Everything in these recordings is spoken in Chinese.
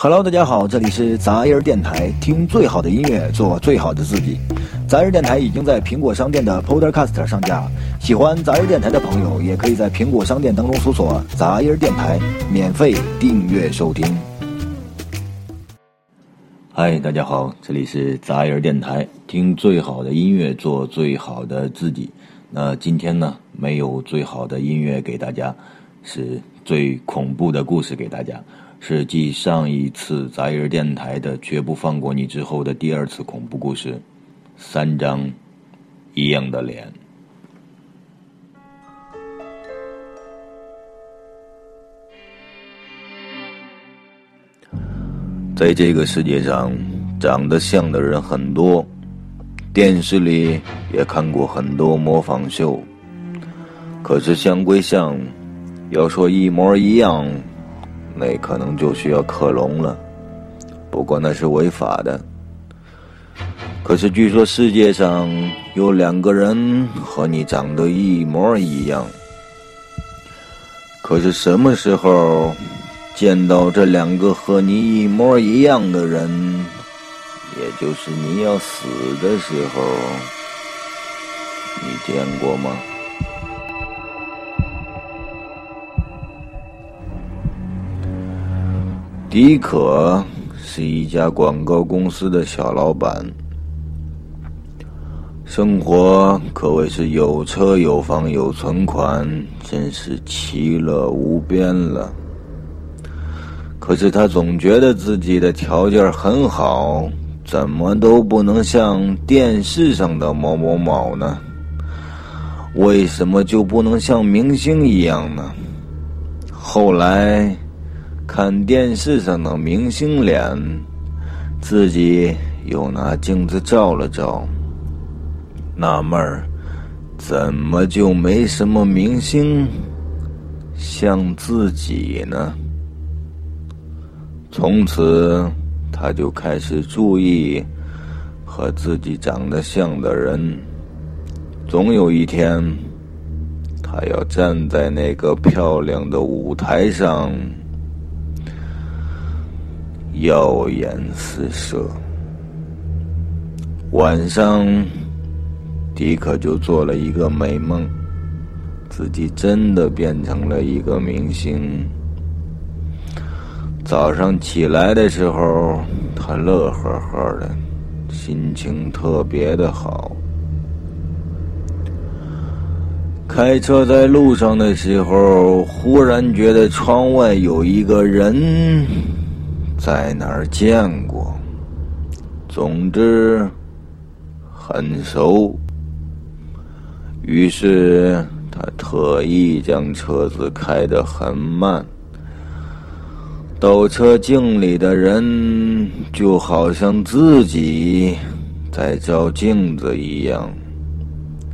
Hello，大家好，这里是杂音电台，听最好的音乐，做最好的自己。杂音电台已经在苹果商店的 Podcast 上架，喜欢杂音电台的朋友，也可以在苹果商店当中搜索“杂音电台”，免费订阅收听。嗨，大家好，这里是杂音电台，听最好的音乐，做最好的自己。那今天呢，没有最好的音乐给大家，是最恐怖的故事给大家。是继上一次杂音电台的绝不放过你之后的第二次恐怖故事，三张一样的脸。在这个世界上，长得像的人很多，电视里也看过很多模仿秀。可是像归像，要说一模一样。那可能就需要克隆了，不过那是违法的。可是据说世界上有两个人和你长得一模一样。可是什么时候见到这两个和你一模一样的人，也就是你要死的时候，你见过吗？迪可是一家广告公司的小老板，生活可谓是有车有房有存款，真是其乐无边了。可是他总觉得自己的条件很好，怎么都不能像电视上的某某某呢？为什么就不能像明星一样呢？后来。看电视上的明星脸，自己又拿镜子照了照，纳闷儿，怎么就没什么明星像自己呢？从此，他就开始注意和自己长得像的人。总有一天，他要站在那个漂亮的舞台上。耀眼四射。晚上，迪克就做了一个美梦，自己真的变成了一个明星。早上起来的时候，他乐呵呵的，心情特别的好。开车在路上的时候，忽然觉得窗外有一个人。在哪儿见过？总之很熟。于是他特意将车子开得很慢。倒车镜里的人就好像自己在照镜子一样，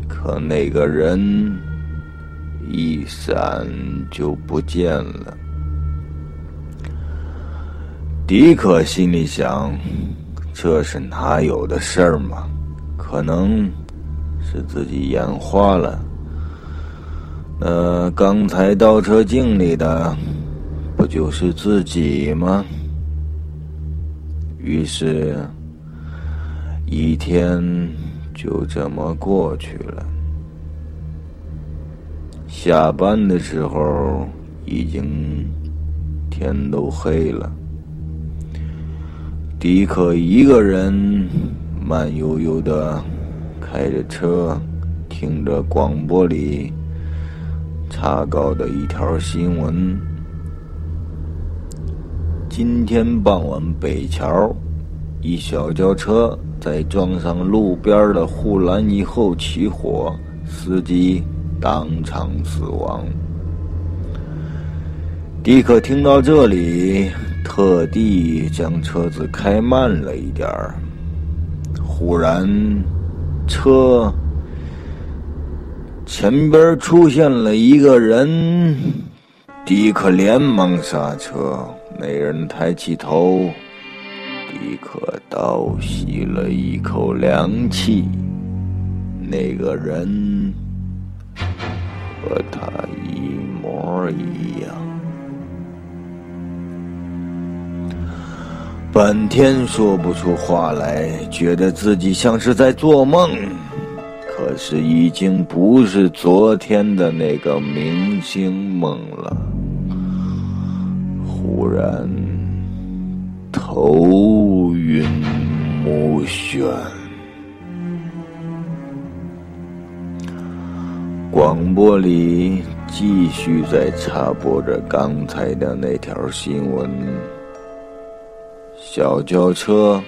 可那个人一闪就不见了。迪克心里想：“这是哪有的事儿嘛？可能是自己眼花了。那刚才倒车镜里的，不就是自己吗？”于是，一天就这么过去了。下班的时候，已经天都黑了。迪克一个人慢悠悠的开着车，听着广播里查稿的一条新闻：今天傍晚，北桥一小轿车在撞上路边的护栏以后起火，司机当场死亡。迪克听到这里。特地将车子开慢了一点儿。忽然，车前边出现了一个人，迪克连忙刹车。那人抬起头，迪克倒吸了一口凉气。那个人和他一模一样。半天说不出话来，觉得自己像是在做梦。可是已经不是昨天的那个明星梦了。忽然头晕目眩，广播里继续在插播着刚才的那条新闻。小轿车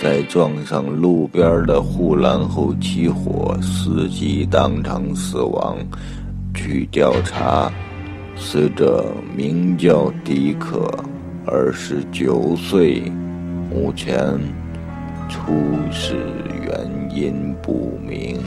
在撞上路边的护栏后起火，司机当场死亡。据调查，死者名叫迪克，二十九岁，目前出事原因不明。